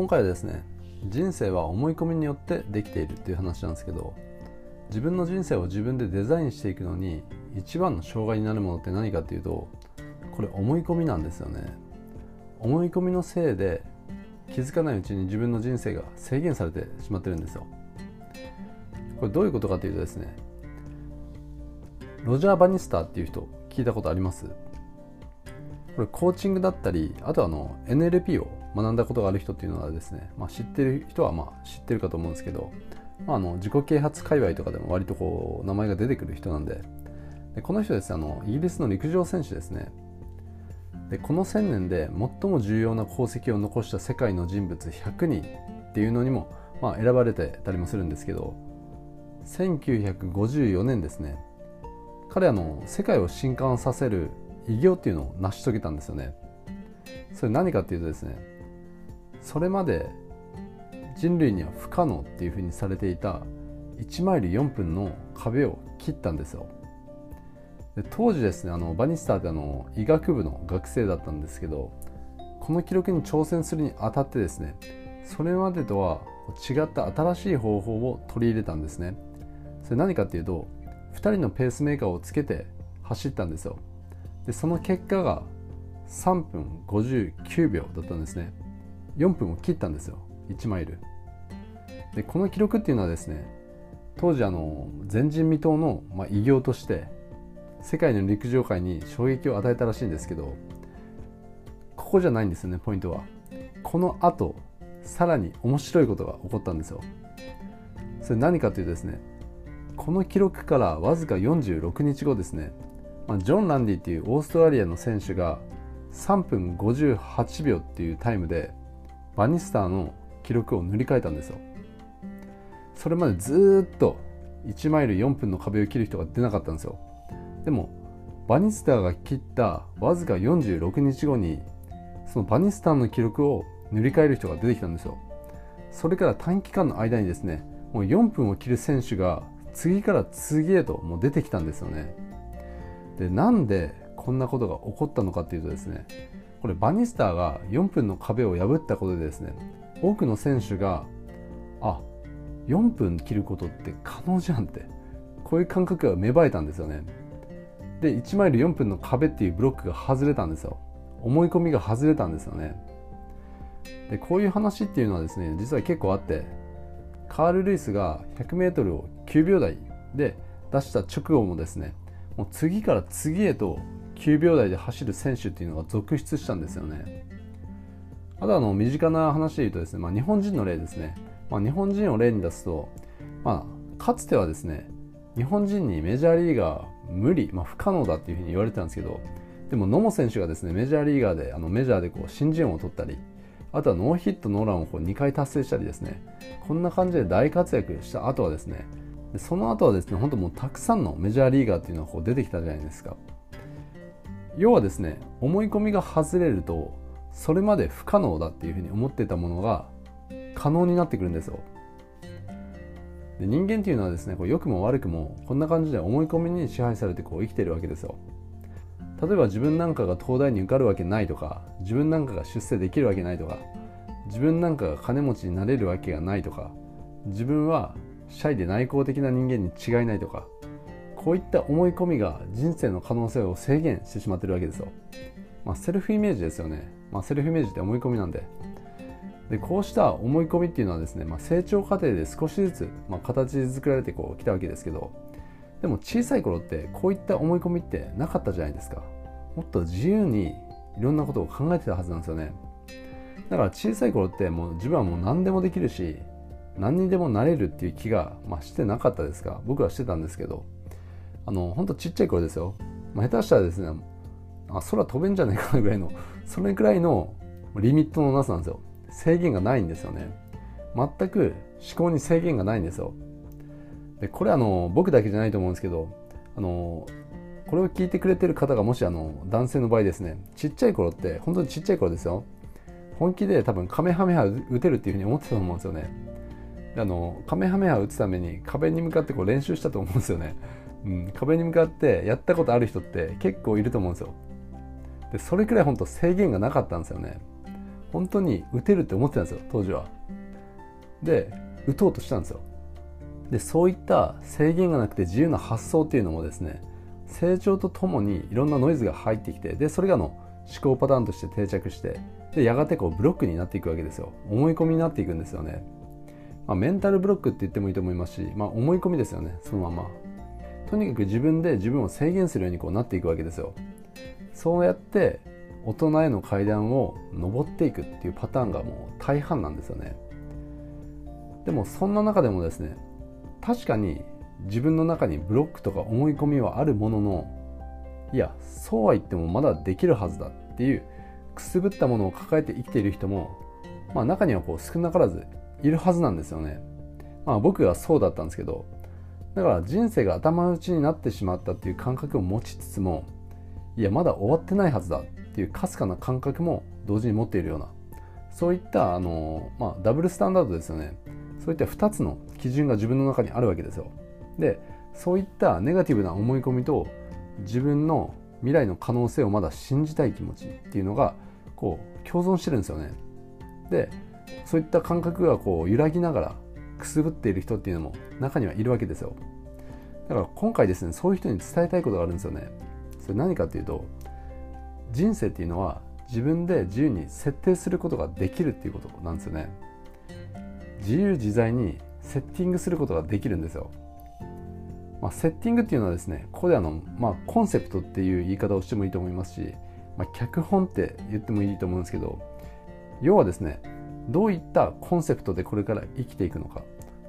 今回はですね人生は思い込みによってできているっていう話なんですけど自分の人生を自分でデザインしていくのに一番の障害になるものって何かっていうとこれ思い込みなんですよね。思い込みのせいで気づかないうちに自分の人生が制限されてしまってるんですよ。これどういうことかというとですねロジャー・バニスターっていう人聞いたことあります？これコーチングだったりあとあの NLP を学んだことがある人っていうのはですね、まあ、知ってる人はまあ知ってるかと思うんですけどまあ、あの自己啓発界隈とかでも割とこう名前が出てくる人なんででこの人ですあのイギリスの陸上選手ですね。でこの1000年で最も重要な功績を残した世界の人物100人っていうのにも、まあ、選ばれてたりもするんですけど1954年ですね彼はの世界を震撼させる偉業っていうのを成し遂げたんですよね。それ何かっていうとですねそれまで人類には不可能っていうふうにされていた1マイル4分の壁を切ったんですよ。で当時ですねあのバニスターってあの医学部の学生だったんですけどこの記録に挑戦するにあたってですねそれまでとは違った新しい方法を取り入れたんですね。それ何かっていうと2人のペースメーカーをつけて走ったんですよ。でその結果が3分59秒だったんですね。4分を切ったんですよ。1マイル。でこの記録っていうのはですね当時あの前人未到の、まあ、偉業として世界の陸上界に衝撃を与えたらしいんですけどここじゃないんですよねポイントは。この後さらに面白いことが起こったんですよ。それ何かというとですねこの記録からわずか46日後ですね、まあ、ジョン・ランディっていうオーストラリアの選手が3分58秒っていうタイムでバニスターの記録を塗り替えたんですよ。それまでずっと1マイル4分の壁を切る人が出なかったんですよ。でもバニスターが切ったわずか46日後にそのバニスターの記録を塗り替える人が出てきたんですよ。それから短期間の間にですねもう4分を切る選手が次から次へともう出てきたんですよね。でなんでこんなことが起こったのかっていうとですねこれバニスターが4分の壁を破ったことでですね多くの選手があ4分切ることって可能じゃんってこういう感覚が芽生えたんですよね。で1マイル4分の壁っていうブロックが外れたんですよ。思い込みが外れたんですよね。でこういう話っていうのはですね実は結構あってカール・ルイスが 100m を9秒台で出した直後もですねもう次から次へと9秒台で走る選手っていうのが続出したんですよね。あとあの身近な話で言うとですね、まあ、日本人の例ですね。まあ、日本人を例に出すと、まあ、かつてはですね日本人にメジャーリーガー無理、まあ、不可能だっていうふうに言われてたんですけどでも野茂選手がですねメジャーリーガーであのメジャーでこう新人王を取ったりあとはノーヒットノーランをこう2回達成したりですねこんな感じで大活躍した後はですねでその後はですね本当もうたくさんのメジャーリーガーっていうのがこう出てきたじゃないですか。要はですね思い込みが外れるとそれまで不可能だっていうふうに思ってたものが可能になってくるんですよ。で人間っていうのはですねこう良くも悪くもこんな感じで思い込みに支配されてこう生きてるわけですよ。例えば自分なんかが東大に受かるわけないとか自分なんかが出世できるわけないとか自分なんかが金持ちになれるわけがないとか自分はシャイで内向的な人間に違いないとかこういった思い込みが人生の可能性を制限してしまってるわけですよ、まあ、セルフイメージですよね、まあ、セルフイメージって思い込みなんで。でこうした思い込みっていうのはですね、まあ、成長過程で少しずつ、まあ、形作られてこう来たわけですけどでも小さい頃ってこういった思い込みってなかったじゃないですか。もっと自由にいろんなことを考えてたはずなんですよね。だから小さい頃ってもう自分はもう何でもできるし何にでもなれるっていう気が、まあ、してなかったですか。僕はしてたんですけど。あの本当ちっちゃい頃ですよ、まあ、下手したらですねあ空飛べんじゃないかなぐらいのそれくらいのリミットのなさなんですよ。制限がないんですよね。全く思考に制限がないんですよ。でこれあの僕だけじゃないと思うんですけどあのこれを聞いてくれてる方がもしあの男性の場合ですねちっちゃい頃って本当にちっちゃい頃ですよ。本気で多分カメハメハ打てるっていうふうに思ってたと思うんですよね。あのカメハメハ打つために壁に向かってこう練習したと思うんですよね、うん、壁に向かってやったことある人って結構いると思うんですよ。でそれくらい本当制限がなかったんですよね。本当に打てるって思ってたんですよ当時は。で打とうとしたんですよ。でそういった制限がなくて自由な発想っていうのもですね成長とともにいろんなノイズが入ってきてでそれがの思考パターンとして定着してでやがてこうブロックになっていくわけですよ。思い込みになっていくんですよね、まあ、メンタルブロックって言ってもいいと思いますし、まあ、思い込みですよねそのまま。とにかく自分で自分を制限するようにこうなっていくわけですよそうやって大人への階段を上っていくっていうパターンがもう大半なんですよねでもそんな中でもですね確かに自分の中にブロックとか思い込みはあるもののいやそうは言ってもまだできるはずだっていうくすぶったものを抱えて生きている人も、まあ、中にはこう少なからずいるはずなんですよね。まあ、僕はそうだったんですけどだから人生が頭打ちになってしまったっていう感覚を持ちつつもいやまだ終わってないはずだっていうかすかな感覚も同時に持っているようなそういったあの、まあ、ダブルスタンダードですよね。そういった2つの基準が自分の中にあるわけですよ。でそういったネガティブな思い込みと自分の未来の可能性をまだ信じたい気持ちっていうのがこう共存してるんですよね。でそういった感覚がこう揺らぎながらくすぶっている人っていうのも中にはいるわけですよ。だから今回ですねそういう人に伝えたいことがあるんですよね。それ何かっていうと人生っていうのは自分で自由に設定することができるっていうことなんですよね。自由自在にセッティングすることができるんですよ。まあ、セッティングっていうのはですねここであの、まあ、コンセプトっていう言い方をしてもいいと思いますし、まあ、脚本って言ってもいいと思うんですけど要はですねどういったコンセプトでこれから生きていくのか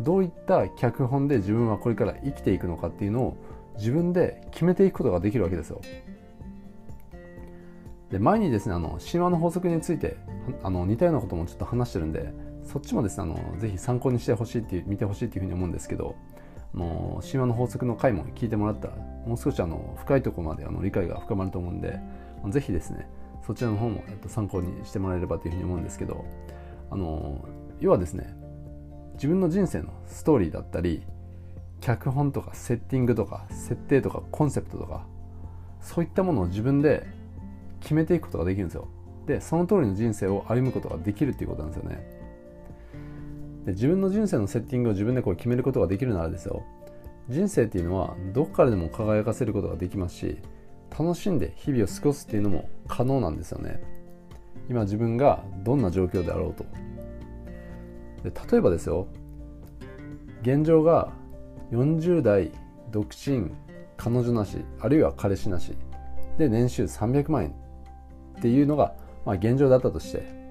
どういった脚本で自分はこれから生きていくのかっていうのを自分で決めていくことができるわけですよ。で前にですねあの神話の法則についてあの似たようなこともちょっと話してるんでそっちもですねあのぜひ参考にしてほしいっていう見てほしいっていうふうに思うんですけどの神話の法則の回も聞いてもらったらもう少しあの深いところまであの理解が深まると思うんでぜひですねそちらの方も、えっと、参考にしてもらえればというふうに思うんですけどあの要はですね自分の人生のストーリーだったり脚本とかセッティングとか設定とかコンセプトとかそういったものを自分で決めていくことができるんですよ。でその通りの人生を歩むことができるっていうことなんですよね。で自分の人生のセッティングを自分でこう決めることができるならですよ。人生っていうのはどこからでも輝かせることができますし楽しんで日々を過ごすっていうのも可能なんですよね。今自分がどんな状況であろうと。で例えばですよ。現状が40代独身彼女なしあるいは彼氏なし。で年収300万円っていうのが、まあ、現状だったとして。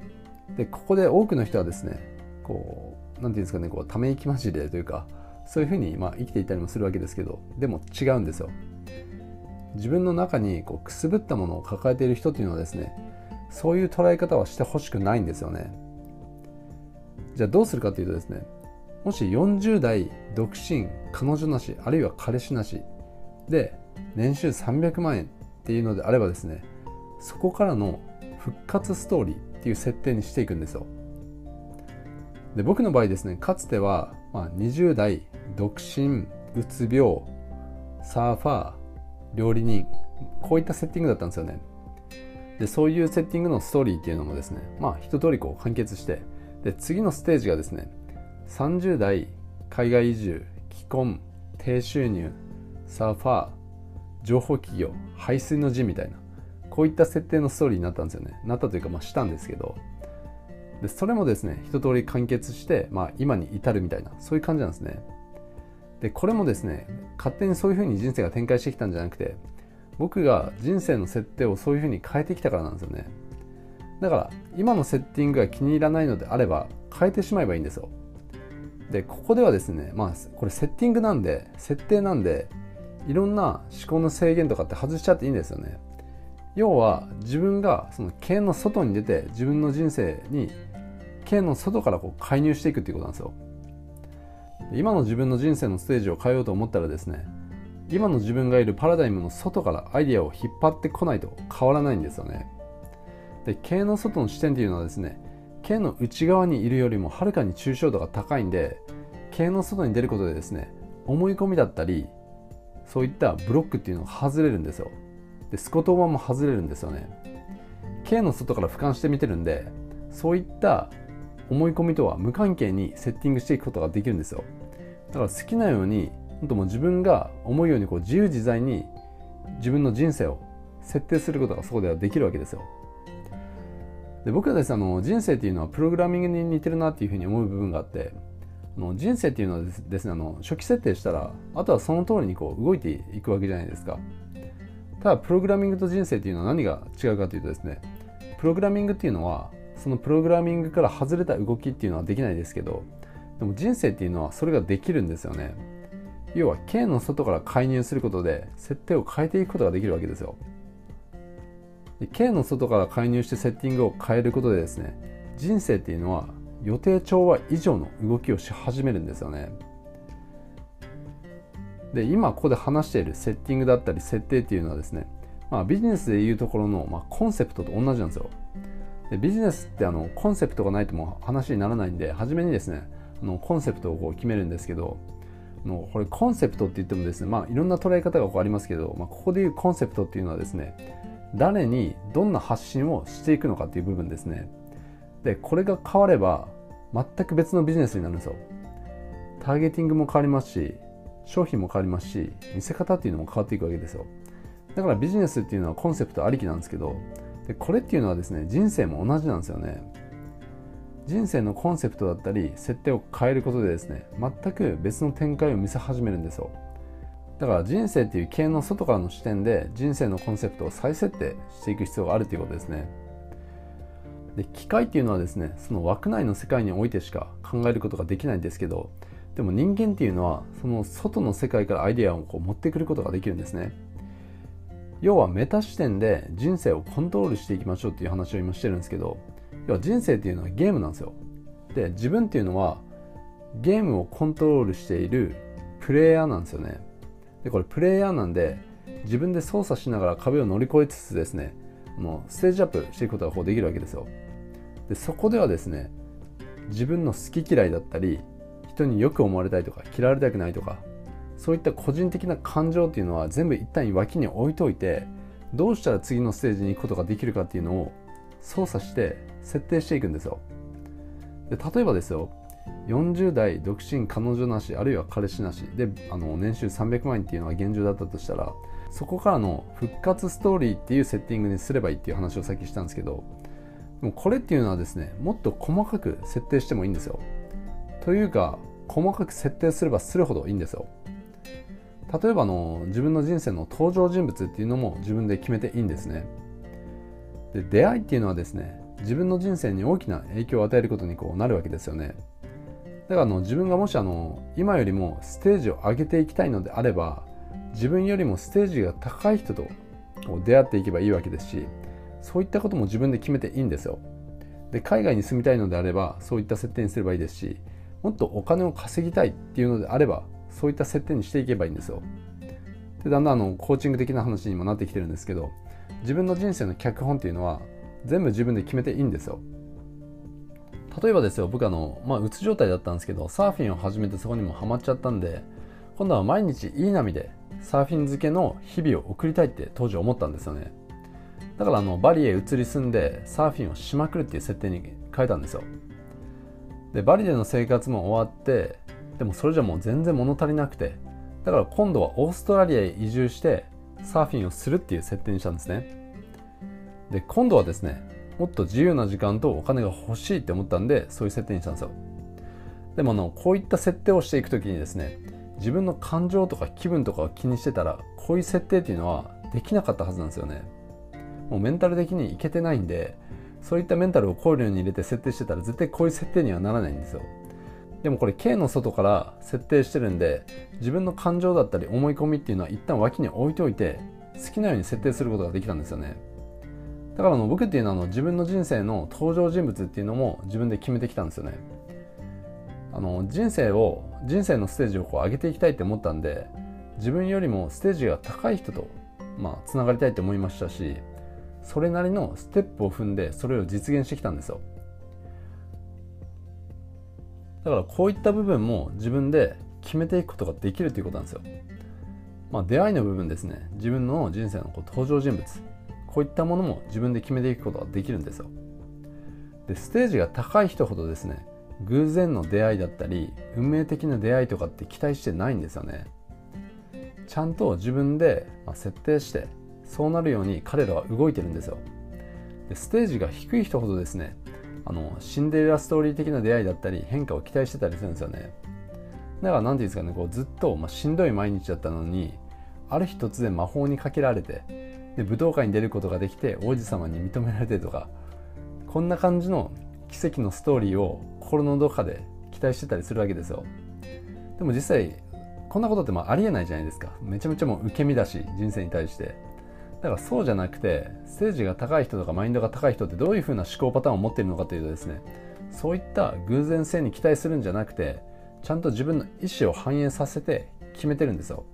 でここで多くの人はですねこう何て言うんですかねこうため息まじでというかそういうふうにまあ生きていたりもするわけですけどでも違うんですよ。自分の中にこうくすぶったものを抱えている人っていうのはですねそういう捉え方はしてほしくないんですよね。じゃあどうするかというとですねもし40代独身彼女なしあるいは彼氏なしで年収300万円っていうのであればですねそこからの復活ストーリーっていう設定にしていくんですよ。で僕の場合ですねかつては、まあ、20代独身うつ病サーファー料理人こういったセッティングだったんですよね。でそういうセッティングのストーリーっていうのもですねまあ一通りこう完結してで次のステージがですね30代海外移住既婚低収入サーファー情報企業排水の陣みたいなこういった設定のストーリーになったんですよね。なったというかまあしたんですけどでそれもですね一通り完結して、まあ、今に至るみたいなそういう感じなんですね。でこれもですね勝手にそういう風に人生が展開してきたんじゃなくて僕が人生の設定をそういう風に変えてきたからなんですよね。だから今のセッティングが気に入らないのであれば変えてしまえばいいんですよ。でここではですねまあこれセッティングなんで設定なんでいろんな思考の制限とかって外しちゃっていいんですよね。要は自分がその剣の外に出て自分の人生に剣の外からこう介入していくっていうことなんですよ。今の自分の人生のステージを変えようと思ったらですね今の自分がいるパラダイムの外からアイデアを引っ張ってこないと変わらないんですよね。で経の外の視点っていうのはですね経の内側にいるよりもはるかに抽象度が高いんで経の外に出ることでですね思い込みだったりそういったブロックっていうのが外れるんですよ。でスコトーマも外れるんですよね。K の外から俯瞰して見てるんでそういった思い込みとは無関係にセッティングしていくことができるんですよ。だから好きなように本当も自分が思うようにこう自由自在に自分の人生を設定することがそこではできるわけですよ。で僕はですねあの人生っていうのはプログラミングに似てるなっていうふうに思う部分があってあの人生っていうのはですねあの初期設定したらあとはその通りにこう動いていくわけじゃないですか。ただプログラミングと人生っていうのは何が違うかというとですねプログラミングっていうのはそのプログラミングから外れた動きっていうのはできないですけどでも人生っていうのはそれができるんですよね。要は K の外から介入することで設定を変えていくことができるわけですよ。で K の外から介入してセッティングを変えることでですね人生っていうのは予定調和以上の動きをし始めるんですよね。で今ここで話しているセッティングだったり設定っていうのはですね、まあ、ビジネスでいうところの、まあ、コンセプトと同じなんですよ。でビジネスってあのコンセプトがないとも話にならないんで初めにですねあのコンセプトをこう決めるんですけどのこれコンセプトって言ってもですね、まあ、いろんな捉え方がこうありますけど、まあ、ここでいうコンセプトっていうのはですね誰にどんな発信をしていくのかっていう部分ですね。でこれが変われば全く別のビジネスになるんですよ。ターゲティングも変わりますし商品も変わりますし見せ方っていうのも変わっていくわけですよ。だからビジネスっていうのはコンセプトありきなんですけどでこれっていうのはですね人生も同じなんですよね。人生のコンセプトだったり設定を変えることでですね全く別の展開を見せ始めるんですよ。だから人生っていう経営の外からの視点で人生のコンセプトを再設定していく必要があるということですね。で機械っていうのはですねその枠内の世界においてしか考えることができないんですけどでも人間っていうのはその外の世界からアイデアをこう持ってくることができるんですね。要はメタ視点で人生をコントロールしていきましょうっていう話を今してるんですけど要は人生っていうのはゲームなんですよ。で自分っていうのはゲームをコントロールしているプレイヤーなんですよね。でこれプレイヤーなんで自分で操作しながら壁を乗り越えつつですねもうステージアップしていくことができるわけですよ。でそこではですね自分の好き嫌いだったり人によく思われたいとか嫌われたくないとかそういった個人的な感情っていうのは全部一旦脇に置いといてどうしたら次のステージに行くことができるかっていうのを操作して設定していくんですよ。で例えばですよ。40代独身彼女なしあるいは彼氏なし。であの年収300万円っていうのが現状だったとしたらそこからの復活ストーリーっていうセッティングにすればいいっていう話をさっきしたんですけどもこれっていうのはですねもっと細かく設定してもいいんですよ。というか細かく設定すればするほどいいんですよ。例えばの自分の人生の登場人物っていうのも自分で決めていいんですね。で出会いっていうのはですね自分の人生に大きな影響を与えることにこうなるわけですよね。だからあの自分がもしあの今よりもステージを上げていきたいのであれば自分よりもステージが高い人とこう出会っていけばいいわけですしそういったことも自分で決めていいんですよ。で海外に住みたいのであればそういった設定にすればいいですしもっとお金を稼ぎたいっていうのであればそういった設定にしていけばいいんですよ。でだんだんあのコーチング的な話にもなってきてるんですけど自分の人生の脚本っていうのは全部自分で決めていいんですよ。例えばですよ僕あの、まあ、うつ状態だったんですけどサーフィンを始めてそこにもハマっちゃったんで今度は毎日いい波でサーフィン漬けの日々を送りたいって当時思ったんですよね。だからあのバリへ移り住んでサーフィンをしまくるっていう設定に変えたんですよ。でバリでの生活も終わってでもそれじゃもう全然物足りなくてだから今度はオーストラリアへ移住してサーフィンをするっていう設定にしたんですね。で今度はですねもっと自由な時間とお金が欲しいって思ったんでそういう設定にしたんですよ。でもあのこういった設定をしていく時にですね自分の感情とか気分とかを気にしてたらこういう設定っていうのはできなかったはずなんですよね。もうメンタル的にいけてないんでそういったメンタルを考慮に入れて設定してたら絶対こういう設定にはならないんですよ。でもこれ K の外から設定してるんで自分の感情だったり思い込みっていうのは一旦脇に置いておいて好きなように設定することができたんですよね。だからの僕っていうのはあの自分の人生の登場人物っていうのも自分で決めてきたんですよね。あの人生を人生のステージをこう上げていきたいって思ったんで自分よりもステージが高い人とまあつながりたいと思いましたしそれなりのステップを踏んでそれを実現してきたんですよ。だからこういった部分も自分で決めていくことができるということなんですよ。まあ出会いの部分ですね。自分の人生のこう登場人物。こういったものも自分で決めていくことができるんですよ。でステージが高い人ほどですね偶然の出会いだったり運命的な出会いとかって期待してないんですよね。ちゃんと自分で設定してそうなるように彼らは動いてるんですよ。でステージが低い人ほどですねあのシンデレラストーリー的な出会いだったり変化を期待してたりするんですよね。だから何て言うんですかねこうずっと、まあ、しんどい毎日だったのにある日突然魔法にかけられてで武道館に出ることができて王子様に認められてとかこんな感じの奇跡のストーリーを心のどこかで期待してたりするわけですよ。でも実際こんなことってまあありえないじゃないですか。めちゃめちゃもう受け身だし人生に対して。だからそうじゃなくてステージが高い人とかマインドが高い人ってどういうふうな思考パターンを持っているのかというとですねそういった偶然性に期待するんじゃなくてちゃんと自分の意思を反映させて決めてるんですよ。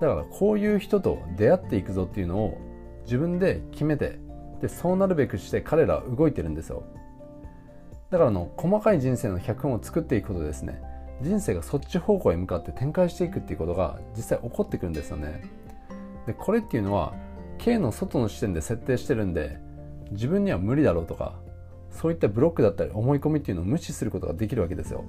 だからこういう人と出会っていくぞっていうのを自分で決めてでそうなるべくして彼らは動いてるんですよ。だからの細かい人生の脚本を作っていくことですね。人生がそっち方向へ向かって展開していくっていうことが実際起こってくるんですよね。でこれっていうのは K の外の視点で設定してるんで自分には無理だろうとかそういったブロックだったり思い込みっていうのを無視することができるわけですよ。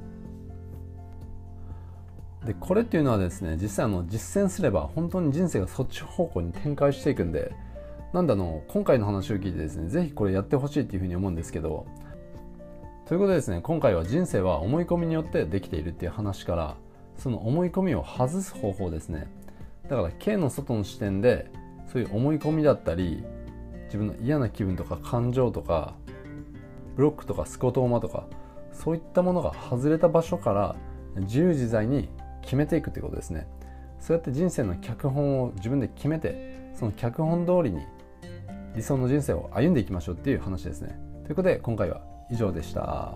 でこれっていうのはですね実際あの実践すれば本当に人生がそっち方向に展開していくんでなんだの今回の話を聞いてですね是非これやってほしいっていうふうに思うんですけどということでですね今回は人生は思い込みによってできているっていう話からその思い込みを外す方法ですね。だから K の外の視点でそういう思い込みだったり自分の嫌な気分とか感情とかブロックとかスコトーマとかそういったものが外れた場所から自由自在に決めていくということですねそうやって人生の脚本を自分で決めてその脚本通りに理想の人生を歩んでいきましょうっていう話ですねということで今回は以上でした。